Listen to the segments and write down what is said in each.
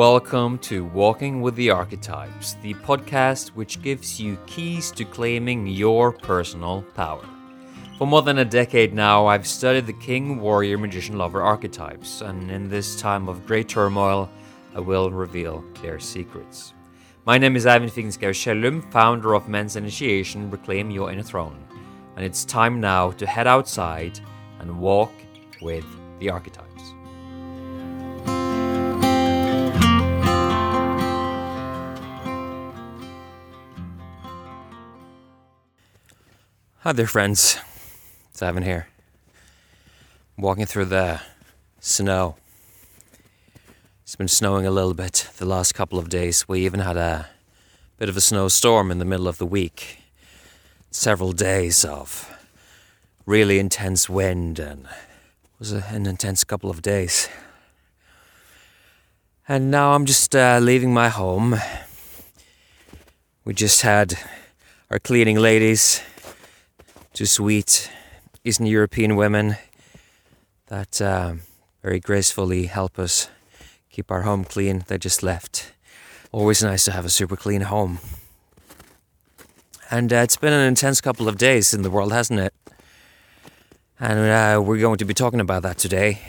Welcome to Walking with the Archetypes, the podcast which gives you keys to claiming your personal power. For more than a decade now, I've studied the king, warrior, magician, lover archetypes, and in this time of great turmoil, I will reveal their secrets. My name is Ivan Figenschou Shellum, founder of Men's Initiation Reclaim Your Inner Throne, and it's time now to head outside and walk with the archetypes. Hi there, friends. It's Ivan here. Walking through the snow. It's been snowing a little bit the last couple of days. We even had a bit of a snowstorm in the middle of the week. Several days of really intense wind and it was an intense couple of days. And now I'm just uh, leaving my home. We just had our cleaning ladies two sweet Eastern European women that uh, very gracefully help us keep our home clean. They just left. Always nice to have a super clean home. And uh, it's been an intense couple of days in the world, hasn't it? And uh, we're going to be talking about that today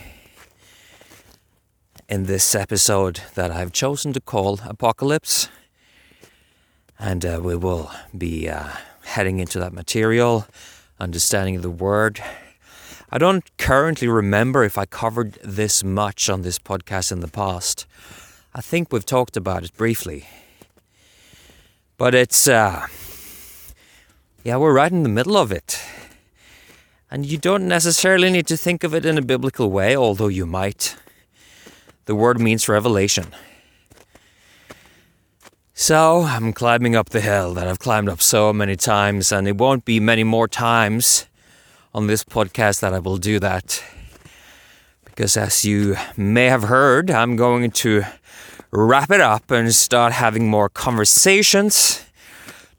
in this episode that I've chosen to call Apocalypse. And uh, we will be uh, heading into that material, understanding of the word. I don't currently remember if I covered this much on this podcast in the past. I think we've talked about it briefly. But it's, uh, yeah, we're right in the middle of it. And you don't necessarily need to think of it in a biblical way, although you might. The word means revelation. So I'm climbing up the hill that I've climbed up so many times, and it won't be many more times on this podcast that I will do that. Because as you may have heard, I'm going to wrap it up and start having more conversations,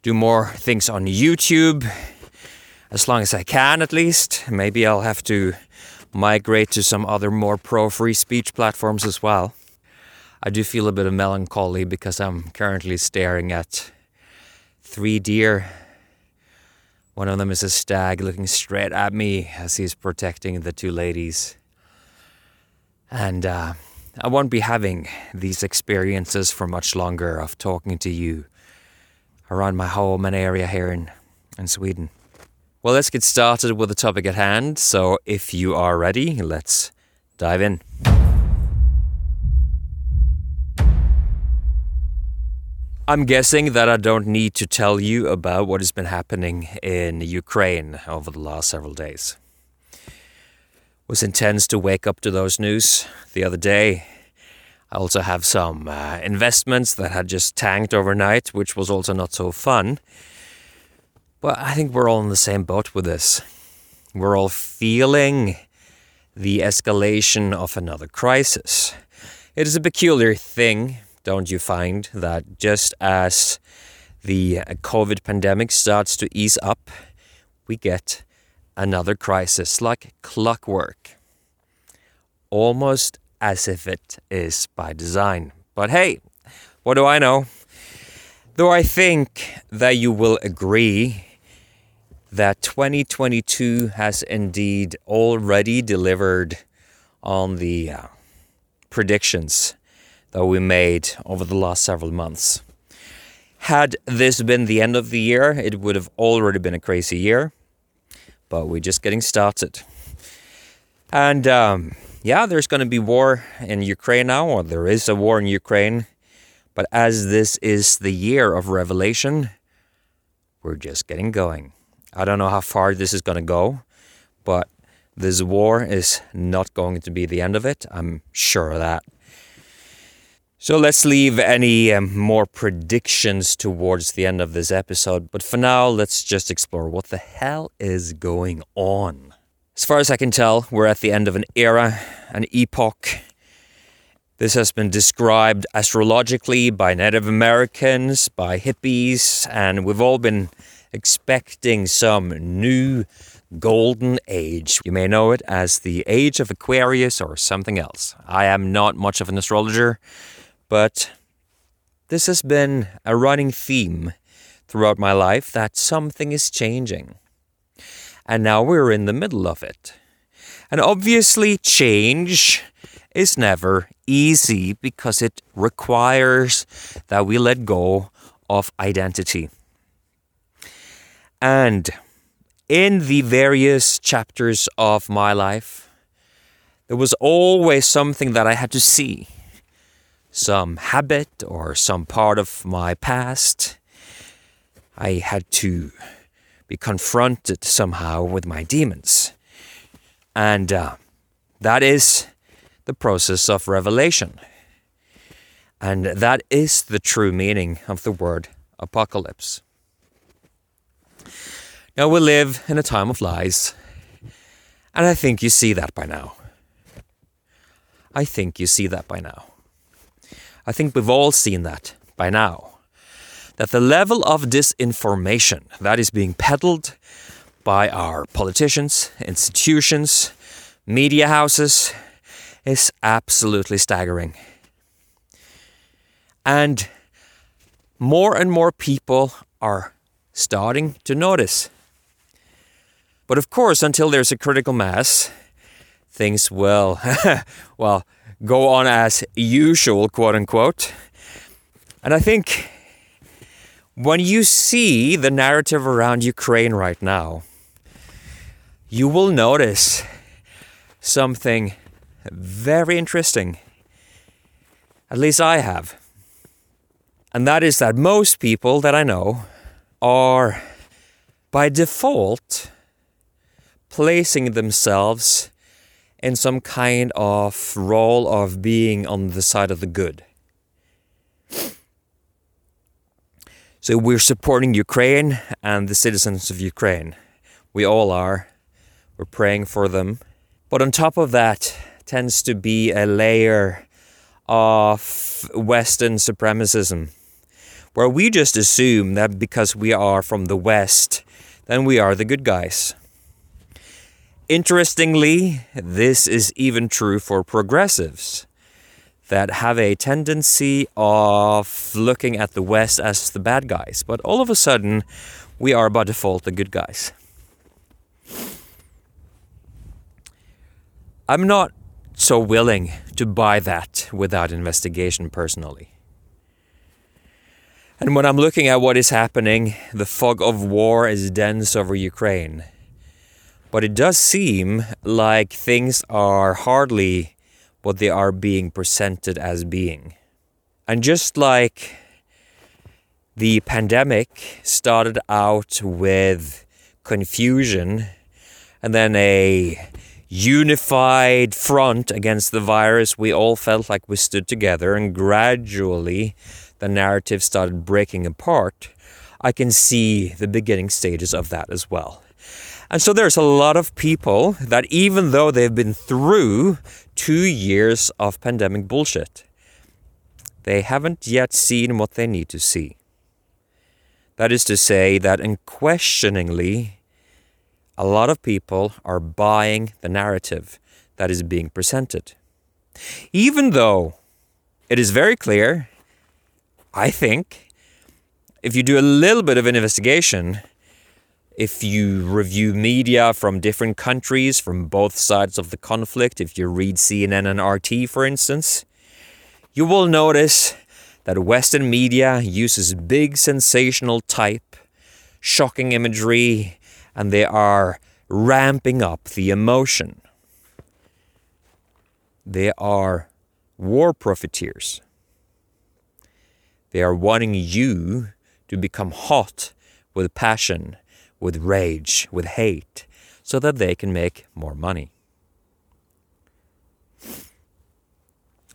do more things on YouTube, as long as I can at least. Maybe I'll have to migrate to some other more pro free speech platforms as well. I do feel a bit of melancholy because I'm currently staring at three deer. One of them is a stag looking straight at me as he's protecting the two ladies. And uh, I won't be having these experiences for much longer of talking to you around my home and area here in, in Sweden. Well, let's get started with the topic at hand. So, if you are ready, let's dive in. I'm guessing that I don't need to tell you about what has been happening in Ukraine over the last several days. It was intense to wake up to those news the other day. I also have some uh, investments that had just tanked overnight, which was also not so fun. But I think we're all in the same boat with this. We're all feeling the escalation of another crisis. It is a peculiar thing don't you find that just as the COVID pandemic starts to ease up, we get another crisis like clockwork. Almost as if it is by design. But hey, what do I know? Though I think that you will agree that 2022 has indeed already delivered on the uh, predictions that we made over the last several months. Had this been the end of the year, it would have already been a crazy year, but we're just getting started. And um, yeah, there's going to be war in Ukraine now, or there is a war in Ukraine. But as this is the year of revelation, we're just getting going. I don't know how far this is going to go, but this war is not going to be the end of it. I'm sure of that. So let's leave any um, more predictions towards the end of this episode. But for now, let's just explore what the hell is going on. As far as I can tell, we're at the end of an era, an epoch. This has been described astrologically by Native Americans, by hippies, and we've all been expecting some new golden age. You may know it as the age of Aquarius or something else. I am not much of an astrologer But this has been a running theme throughout my life that something is changing. And now we're in the middle of it. And obviously, change is never easy because it requires that we let go of identity. And in the various chapters of my life, there was always something that I had to see some habit or some part of my past. I had to be confronted somehow with my demons. And uh, that is the process of revelation. And that is the true meaning of the word apocalypse. Now, we live in a time of lies, and I think you see that by now. I think you see that by now. I think we've all seen that by now. That the level of disinformation that is being peddled by our politicians, institutions, media houses is absolutely staggering. And more and more people are starting to notice but of course, until there's a critical mass, things will, well, go on as usual, quote unquote. And I think when you see the narrative around Ukraine right now, you will notice something very interesting. At least I have. And that is that most people that I know are, by default, placing themselves in some kind of role of being on the side of the good. So we're supporting Ukraine and the citizens of Ukraine. We all are. We're praying for them. But on top of that tends to be a layer of Western supremacism, where we just assume that because we are from the West, then we are the good guys. Interestingly, this is even true for progressives that have a tendency of looking at the West as the bad guys, but all of a sudden, we are by default the good guys. I'm not so willing to buy that without investigation personally. And when I'm looking at what is happening, the fog of war is dense over Ukraine. But it does seem like things are hardly what they are being presented as being. And just like the pandemic started out with confusion and then a unified front against the virus, we all felt like we stood together, and gradually the narrative started breaking apart. I can see the beginning stages of that as well. And so there's a lot of people that, even though they've been through two years of pandemic bullshit, they haven't yet seen what they need to see. That is to say, that unquestioningly, a lot of people are buying the narrative that is being presented. Even though it is very clear, I think, if you do a little bit of an investigation, if you review media from different countries, from both sides of the conflict, if you read CNN and RT, for instance, you will notice that Western media uses big sensational type, shocking imagery, and they are ramping up the emotion. They are war profiteers. They are wanting you to become hot with passion with rage, with hate, so that they can make more money.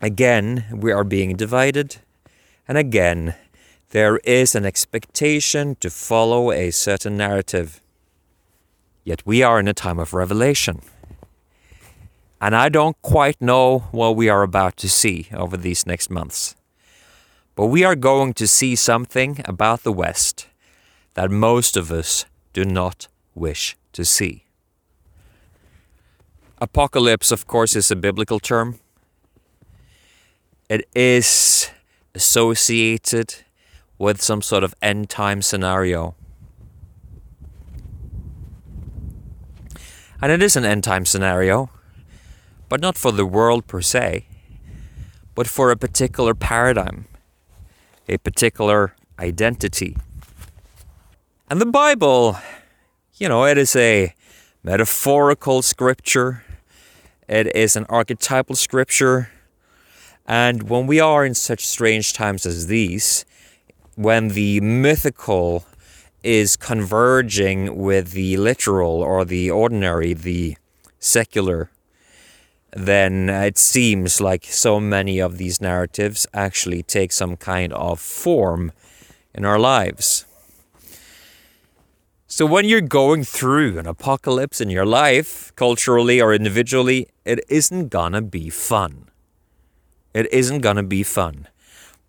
Again, we are being divided, and again, there is an expectation to follow a certain narrative. Yet we are in a time of revelation. And I don't quite know what we are about to see over these next months. But we are going to see something about the West that most of us do not wish to see. Apocalypse, of course, is a biblical term. It is associated with some sort of end time scenario. And it is an end time scenario, but not for the world per se, but for a particular paradigm, a particular identity. And the Bible, you know, it is a metaphorical scripture, it is an archetypal scripture. And when we are in such strange times as these, when the mythical is converging with the literal or the ordinary, the secular, then it seems like so many of these narratives actually take some kind of form in our lives. So, when you're going through an apocalypse in your life, culturally or individually, it isn't gonna be fun. It isn't gonna be fun.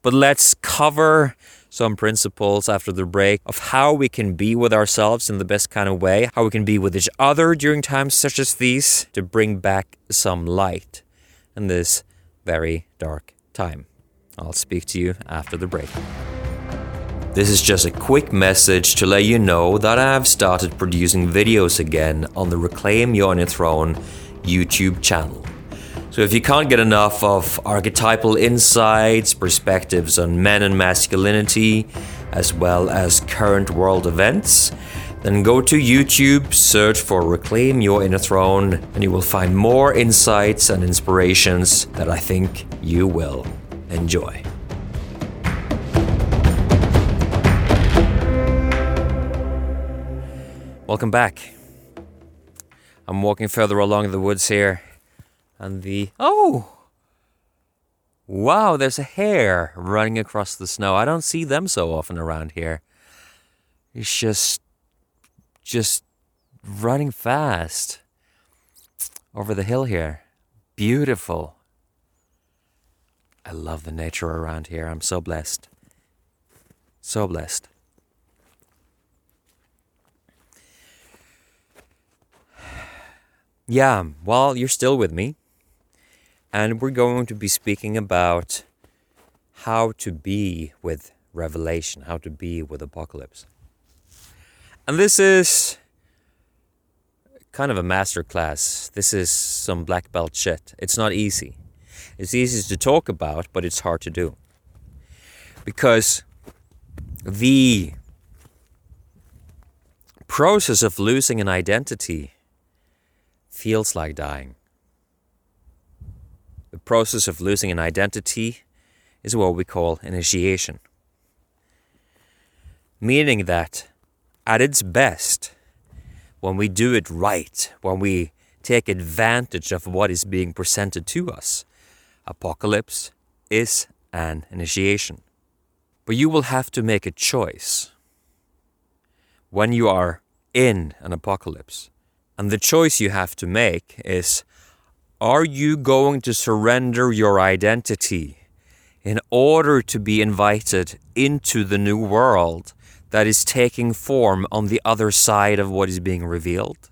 But let's cover some principles after the break of how we can be with ourselves in the best kind of way, how we can be with each other during times such as these to bring back some light in this very dark time. I'll speak to you after the break. This is just a quick message to let you know that I have started producing videos again on the Reclaim Your Inner Throne YouTube channel. So if you can't get enough of archetypal insights, perspectives on men and masculinity, as well as current world events, then go to YouTube, search for Reclaim Your Inner Throne, and you will find more insights and inspirations that I think you will enjoy. Welcome back. I'm walking further along the woods here and the oh! Wow there's a hare running across the snow. I don't see them so often around here. It's just just running fast over the hill here. Beautiful. I love the nature around here. I'm so blessed. So blessed yeah well you're still with me and we're going to be speaking about how to be with Revelation, how to be with Apocalypse. And this is kind of a master class. This is some black belt shit. It's not easy. It's easy to talk about, but it's hard to do. Because the process of losing an identity feels like dying. The process of losing an identity is what we call initiation. Meaning that at its best, when we do it right, when we take advantage of what is being presented to us, apocalypse is an initiation. But you will have to make a choice when you are in an apocalypse. And the choice you have to make is are you going to surrender your identity in order to be invited into the new world that is taking form on the other side of what is being revealed?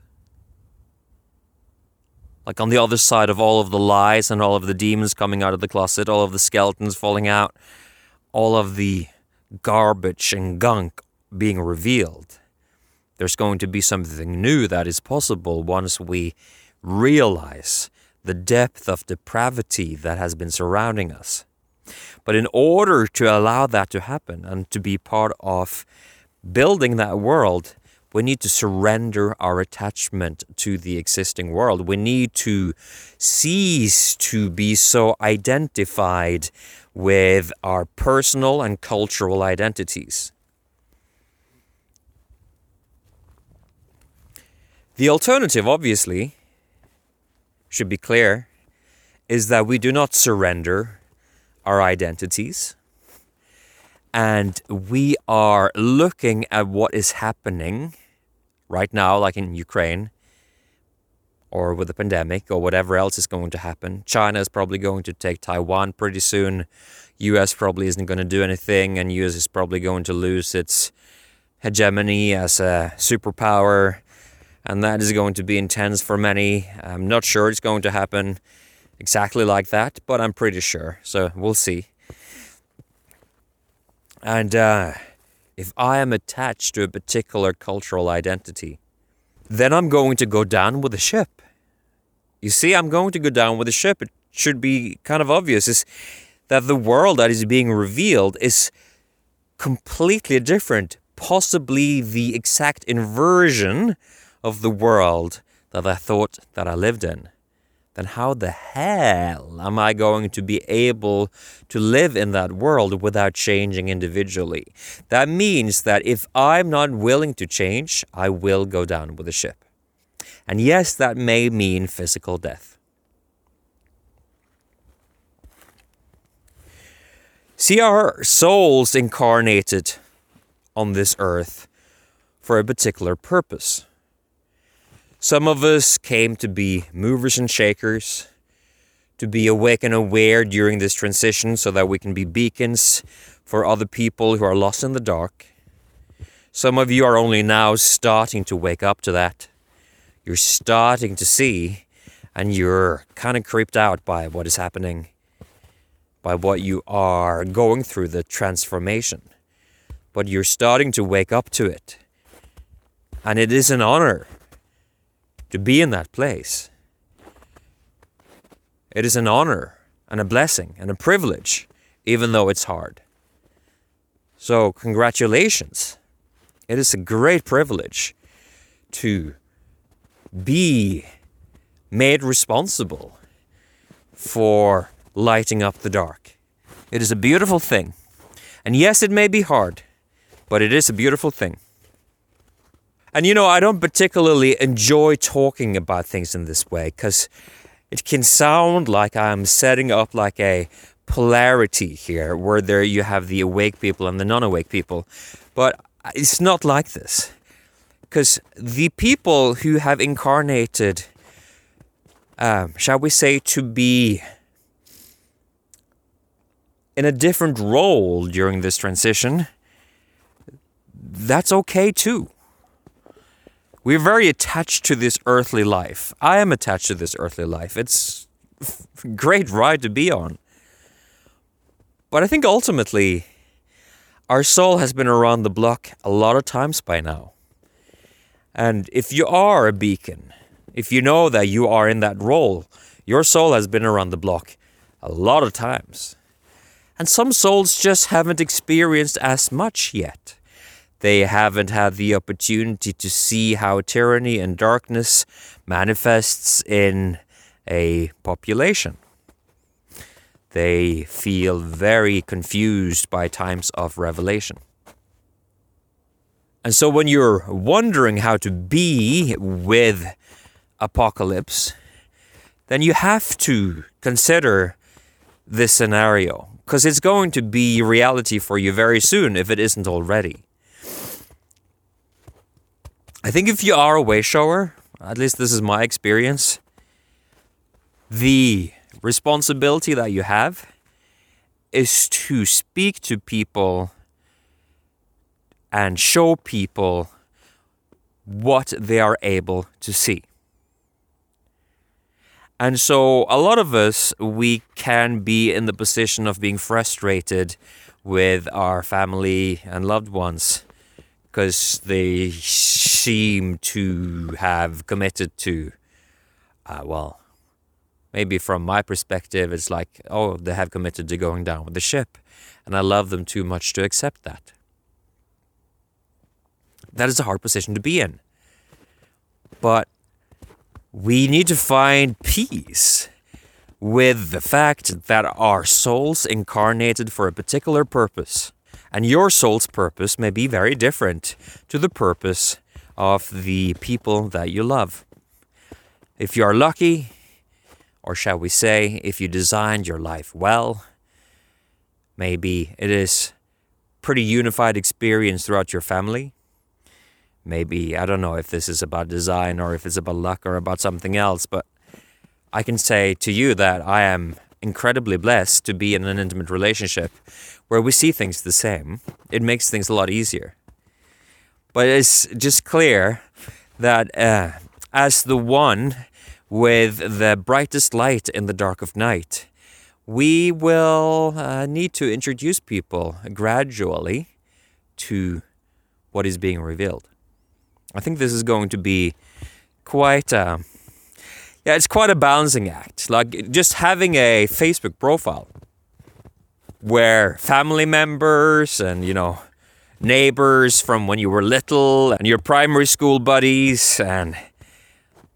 Like on the other side of all of the lies and all of the demons coming out of the closet, all of the skeletons falling out, all of the garbage and gunk being revealed. There's going to be something new that is possible once we realize the depth of depravity that has been surrounding us. But in order to allow that to happen and to be part of building that world, we need to surrender our attachment to the existing world. We need to cease to be so identified with our personal and cultural identities. The alternative, obviously, should be clear is that we do not surrender our identities. And we are looking at what is happening right now, like in Ukraine or with the pandemic or whatever else is going to happen. China is probably going to take Taiwan pretty soon. US probably isn't going to do anything, and US is probably going to lose its hegemony as a superpower and that is going to be intense for many. I'm not sure it's going to happen exactly like that, but I'm pretty sure. So we'll see. And uh, if I am attached to a particular cultural identity, then I'm going to go down with the ship. You see, I'm going to go down with the ship. It should be kind of obvious is that the world that is being revealed is completely different, possibly the exact inversion of the world that I thought that I lived in then how the hell am I going to be able to live in that world without changing individually? That means that if I'm not willing to change, I will go down with the ship. And yes, that may mean physical death. See, our souls incarnated on this earth for a particular purpose. Some of us came to be movers and shakers, to be awake and aware during this transition so that we can be beacons for other people who are lost in the dark. Some of you are only now starting to wake up to that. You're starting to see, and you're kind of creeped out by what is happening, by what you are going through, the transformation. But you're starting to wake up to it. And it is an honor to be in that place. It is an honor and a blessing and a privilege, even though it's hard. So, congratulations. It is a great privilege to be made responsible for lighting up the dark. It is a beautiful thing. And yes, it may be hard, but it is a beautiful thing. And you know, I don't particularly enjoy talking about things in this way because it can sound like I'm setting up like a polarity here where there you have the awake people and the non-awake people. But it's not like this. Because the people who have incarnated, um, shall we say, to be in a different role during this transition, that's okay too. We're very attached to this earthly life. I am attached to this earthly life. It's a great ride to be on. But I think ultimately, our soul has been around the block a lot of times by now. And if you are a beacon, if you know that you are in that role, your soul has been around the block a lot of times. And some souls just haven't experienced as much yet. They haven't had the opportunity to see how tyranny and darkness manifests in a population. They feel very confused by times of revelation. And so, when you're wondering how to be with apocalypse, then you have to consider this scenario because it's going to be reality for you very soon if it isn't already. I think if you are a way shower, at least this is my experience, the responsibility that you have is to speak to people and show people what they are able to see. And so, a lot of us, we can be in the position of being frustrated with our family and loved ones because they seem to have committed to, uh, well, maybe from my perspective, it's like, oh, they have committed to going down with the ship. And I love them too much to accept that. That is a hard position to be in. But we need to find peace with the fact that our souls incarnated for a particular purpose and your soul's purpose may be very different to the purpose of the people that you love. If you are lucky, or shall we say, if you designed your life well, maybe it is pretty unified experience throughout your family. Maybe, I don't know if this is about design or if it's about luck or about something else, but I can say to you that I am incredibly blessed to be in an intimate relationship where we see things the same. It makes things a lot easier. But it's just clear that uh, as the one with the brightest light in the dark of night, we will uh, need to introduce people gradually to what is being revealed. I think this is going to be quite a, yeah, it's quite a balancing act. Like just having a Facebook profile where family members and, you know, neighbors from when you were little and your primary school buddies and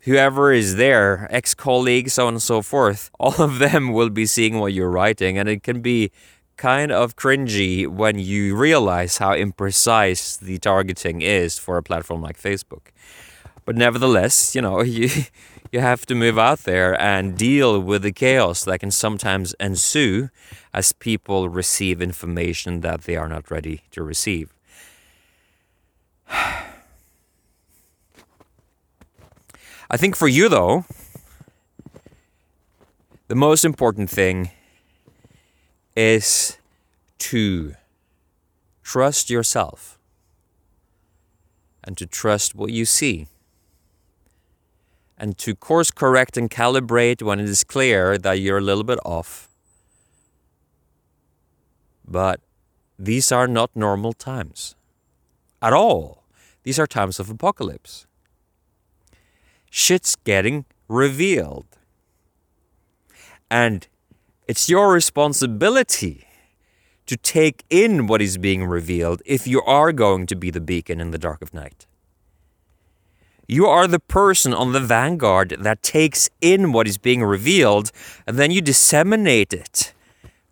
whoever is there, ex colleagues, so on and so forth, all of them will be seeing what you're writing. And it can be kind of cringy when you realize how imprecise the targeting is for a platform like Facebook. But nevertheless, you know, you, you have to move out there and deal with the chaos that can sometimes ensue as people receive information that they are not ready to receive. I think for you, though, the most important thing is to trust yourself and to trust what you see and to course correct and calibrate when it is clear that you're a little bit off. But these are not normal times at all. These are times of apocalypse shit's getting revealed. And it's your responsibility to take in what is being revealed if you are going to be the beacon in the dark of night. You are the person on the vanguard that takes in what is being revealed and then you disseminate it.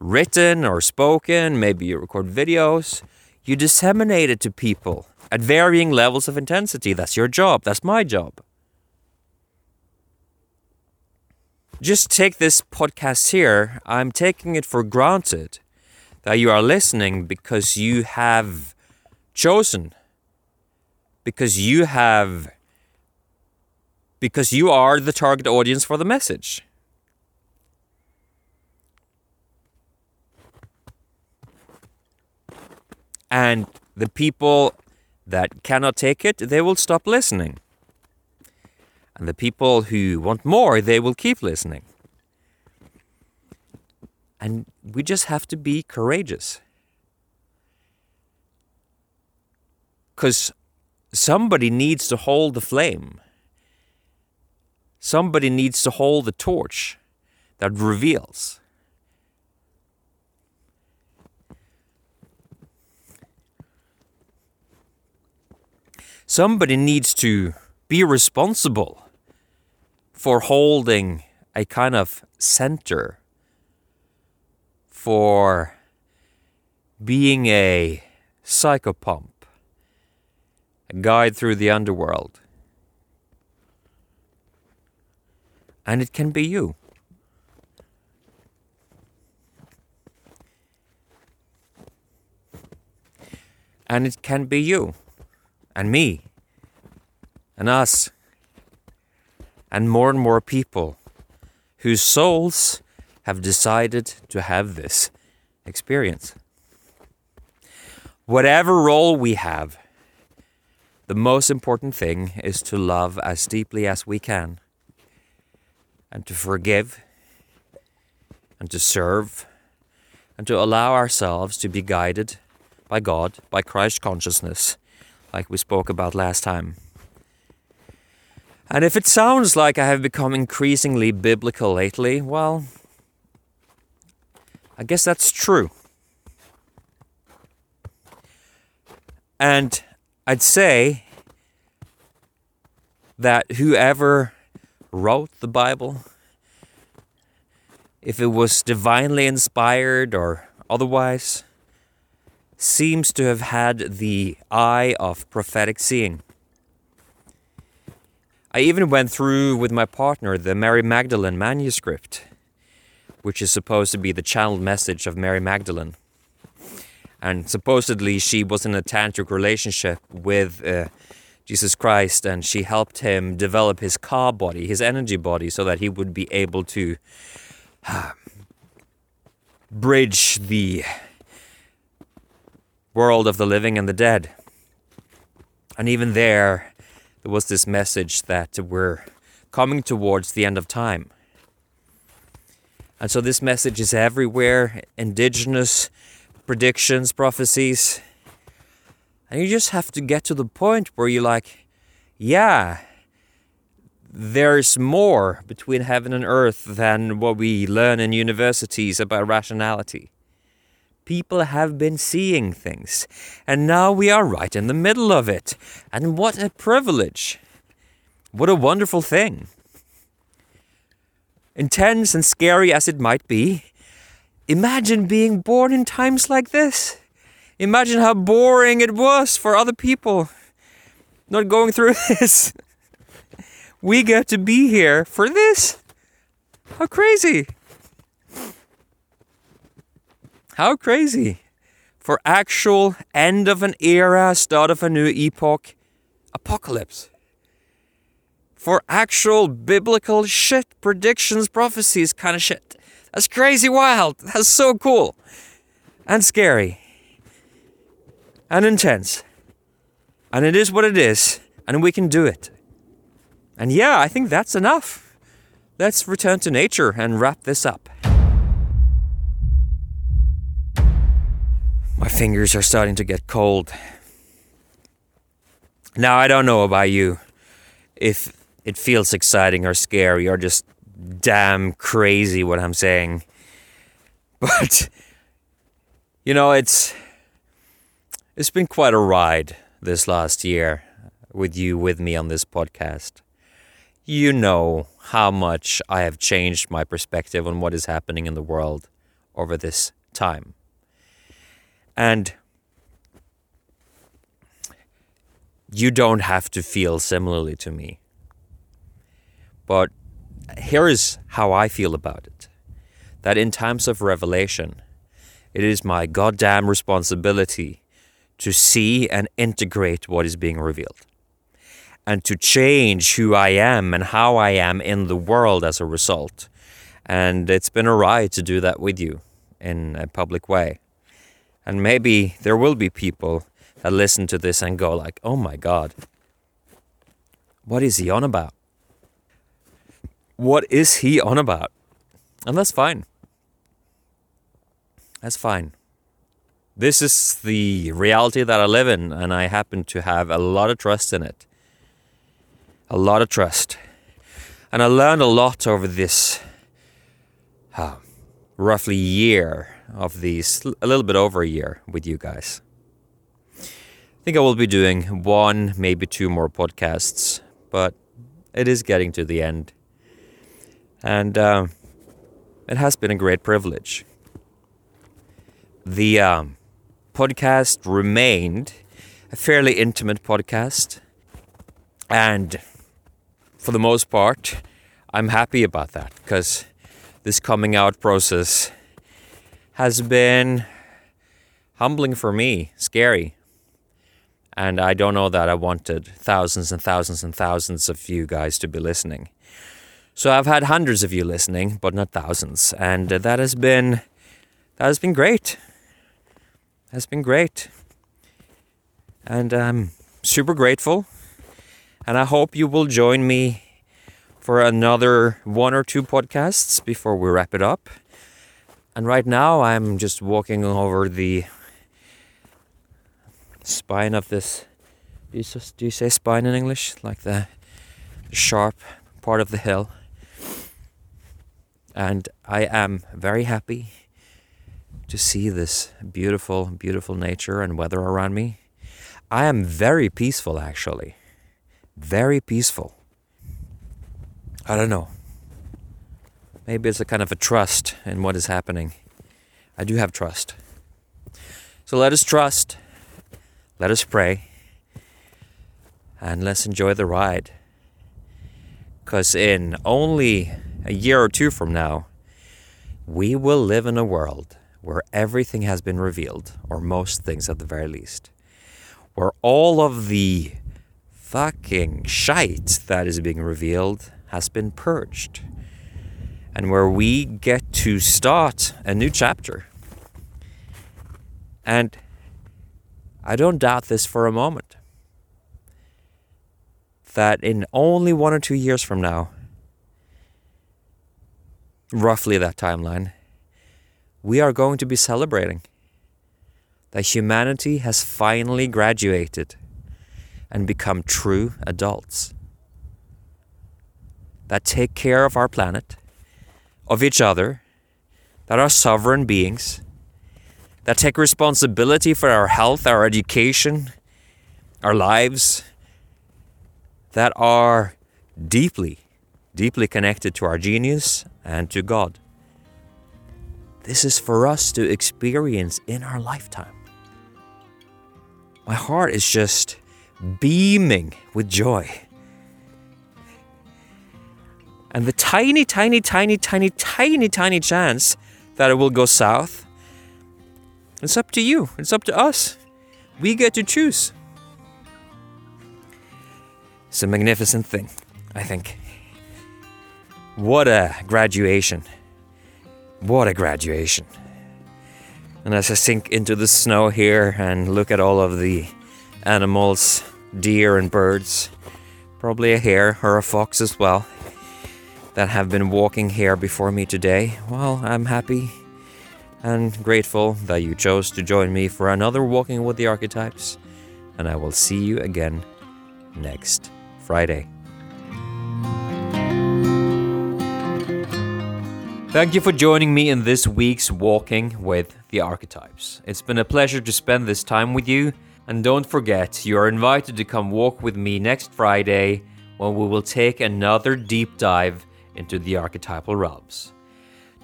Written or spoken, maybe you record videos. You disseminate it to people at varying levels of intensity. That's your job. That's my job. just take this podcast here. I'm taking it for granted that you are listening because you have chosen, because you have, because you are the target audience for the message. And the people that cannot take it, they will stop listening. And the people who want more, they will keep listening. And we just have to be courageous. Because somebody needs to hold the flame. Somebody needs to hold the torch that reveals. Somebody needs to be responsible for holding a kind of center for being a psychopomp, a guide through the underworld. And it can be you. And it can be you, and me, and us and more and more people whose souls have decided to have this experience. Whatever role we have, the most important thing is to love as deeply as we can, and to forgive, and to serve, and to allow ourselves to be guided by God, by Christ consciousness, like we spoke about last time. And if it sounds like I have become increasingly biblical lately, well, I guess that's true. And I'd say that whoever wrote the Bible, if it was divinely inspired or otherwise, seems to have had the eye of prophetic seeing. I even went through with my partner the Mary Magdalene manuscript, which is supposed to be the channeled message of Mary Magdalene. And supposedly she was in a tantric relationship with uh, Jesus Christ and she helped him develop his ka body, his energy body, so that he would be able to uh, bridge the world of the living and the dead. And even there, there was this message that we're coming towards the end of time. And so this message is everywhere indigenous predictions, prophecies. And you just have to get to the point where you're like, yeah, there's more between heaven and earth than what we learn in universities about rationality. People have been seeing things, and now we are right in the middle of it. And what a privilege! What a wonderful thing. Intense and scary as it might be, imagine being born in times like this. Imagine how boring it was for other people not going through this. We get to be here for this. How crazy! How crazy! For actual end of an era, start of a new epoch, apocalypse. For actual biblical shit, predictions, prophecies kind of shit. That's crazy wild. That's so cool. And scary and intense. And it is what it is, and we can do it. And yeah, I think that's enough. Let's return to nature and wrap this up. My fingers are starting to get cold. Now, I don't know about you, if it feels exciting or scary or just damn crazy what I'm saying. But, you know, it's it's been quite a ride this last year with you with me on this podcast. You know how much I have changed my perspective on what is happening in the world over this time. And you don't have to feel similarly to me. But here is how I feel about it that in times of revelation, it is my goddamn responsibility to see and integrate what is being revealed and to change who I am and how I am in the world as a result. And it's been a ride to do that with you in a public way. And maybe there will be people that listen to this and go like, "Oh my god. What is he on about?" What is he on about? And that's fine. That's fine this is the reality that I live in, and I happen to have a lot of trust in it. A lot of trust. And I learned a lot over this uh, roughly year of these, a little bit over a year with you guys. I think I will be doing one, maybe two more podcasts, but it is getting to the end. And uh, it has been a great privilege. The um, podcast remained a fairly intimate podcast. And for the most part, I'm happy about that because this coming out process has been humbling for me, scary. And I don't know that I wanted thousands and thousands and thousands of you guys to be listening. So I've had hundreds of you listening, but not thousands. And that has been that has been great has been great. And I'm super grateful. And I hope you will join me for another one or two podcasts before we wrap it up. And right now, I'm just walking over the spine of this. Do you, do you say spine in English? Like the sharp part of the hill. And I am very happy to see this beautiful, beautiful nature and weather around me. I am very peaceful, actually. Very peaceful. I don't know. Maybe it's a kind of a trust in what is happening. I do have trust. So let us trust. Let us pray. And let's enjoy the ride. Because in only a year or two from now, we will live in a world where everything has been revealed, or most things at the very least, where all of the fucking shite that is being revealed has been purged, and where we get to start a new chapter. And I don't doubt this for a moment that in only one or two years from now, roughly that timeline, we are going to be celebrating that humanity has finally graduated and become true adults that take care of our planet, of each other, that are sovereign beings, that take responsibility for our health, our education, our lives, that are deeply, deeply connected to our genius and to God. This is for us to experience in our lifetime. My heart is just beaming with joy. And the tiny, tiny, tiny, tiny, tiny, tiny chance that it will go south, it's up to you. It's up to us. We get to choose. It's a magnificent thing, I think. What a graduation. What a graduation. And as I sink into the snow here and look at all of the animals, deer and birds, probably a hare or a fox as well, that have been walking here before me today, well, I'm happy and grateful that you chose to join me for another Walking with the Archetypes, and I will see you again next Friday. Thank you for joining me in this week's Walking with the Archetypes. It's been a pleasure to spend this time with you, and don't forget, you are invited to come walk with me next Friday when we will take another deep dive into the archetypal realms.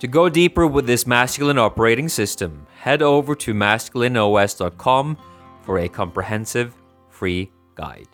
To go deeper with this masculine operating system, head over to masculineos.com for a comprehensive free guide.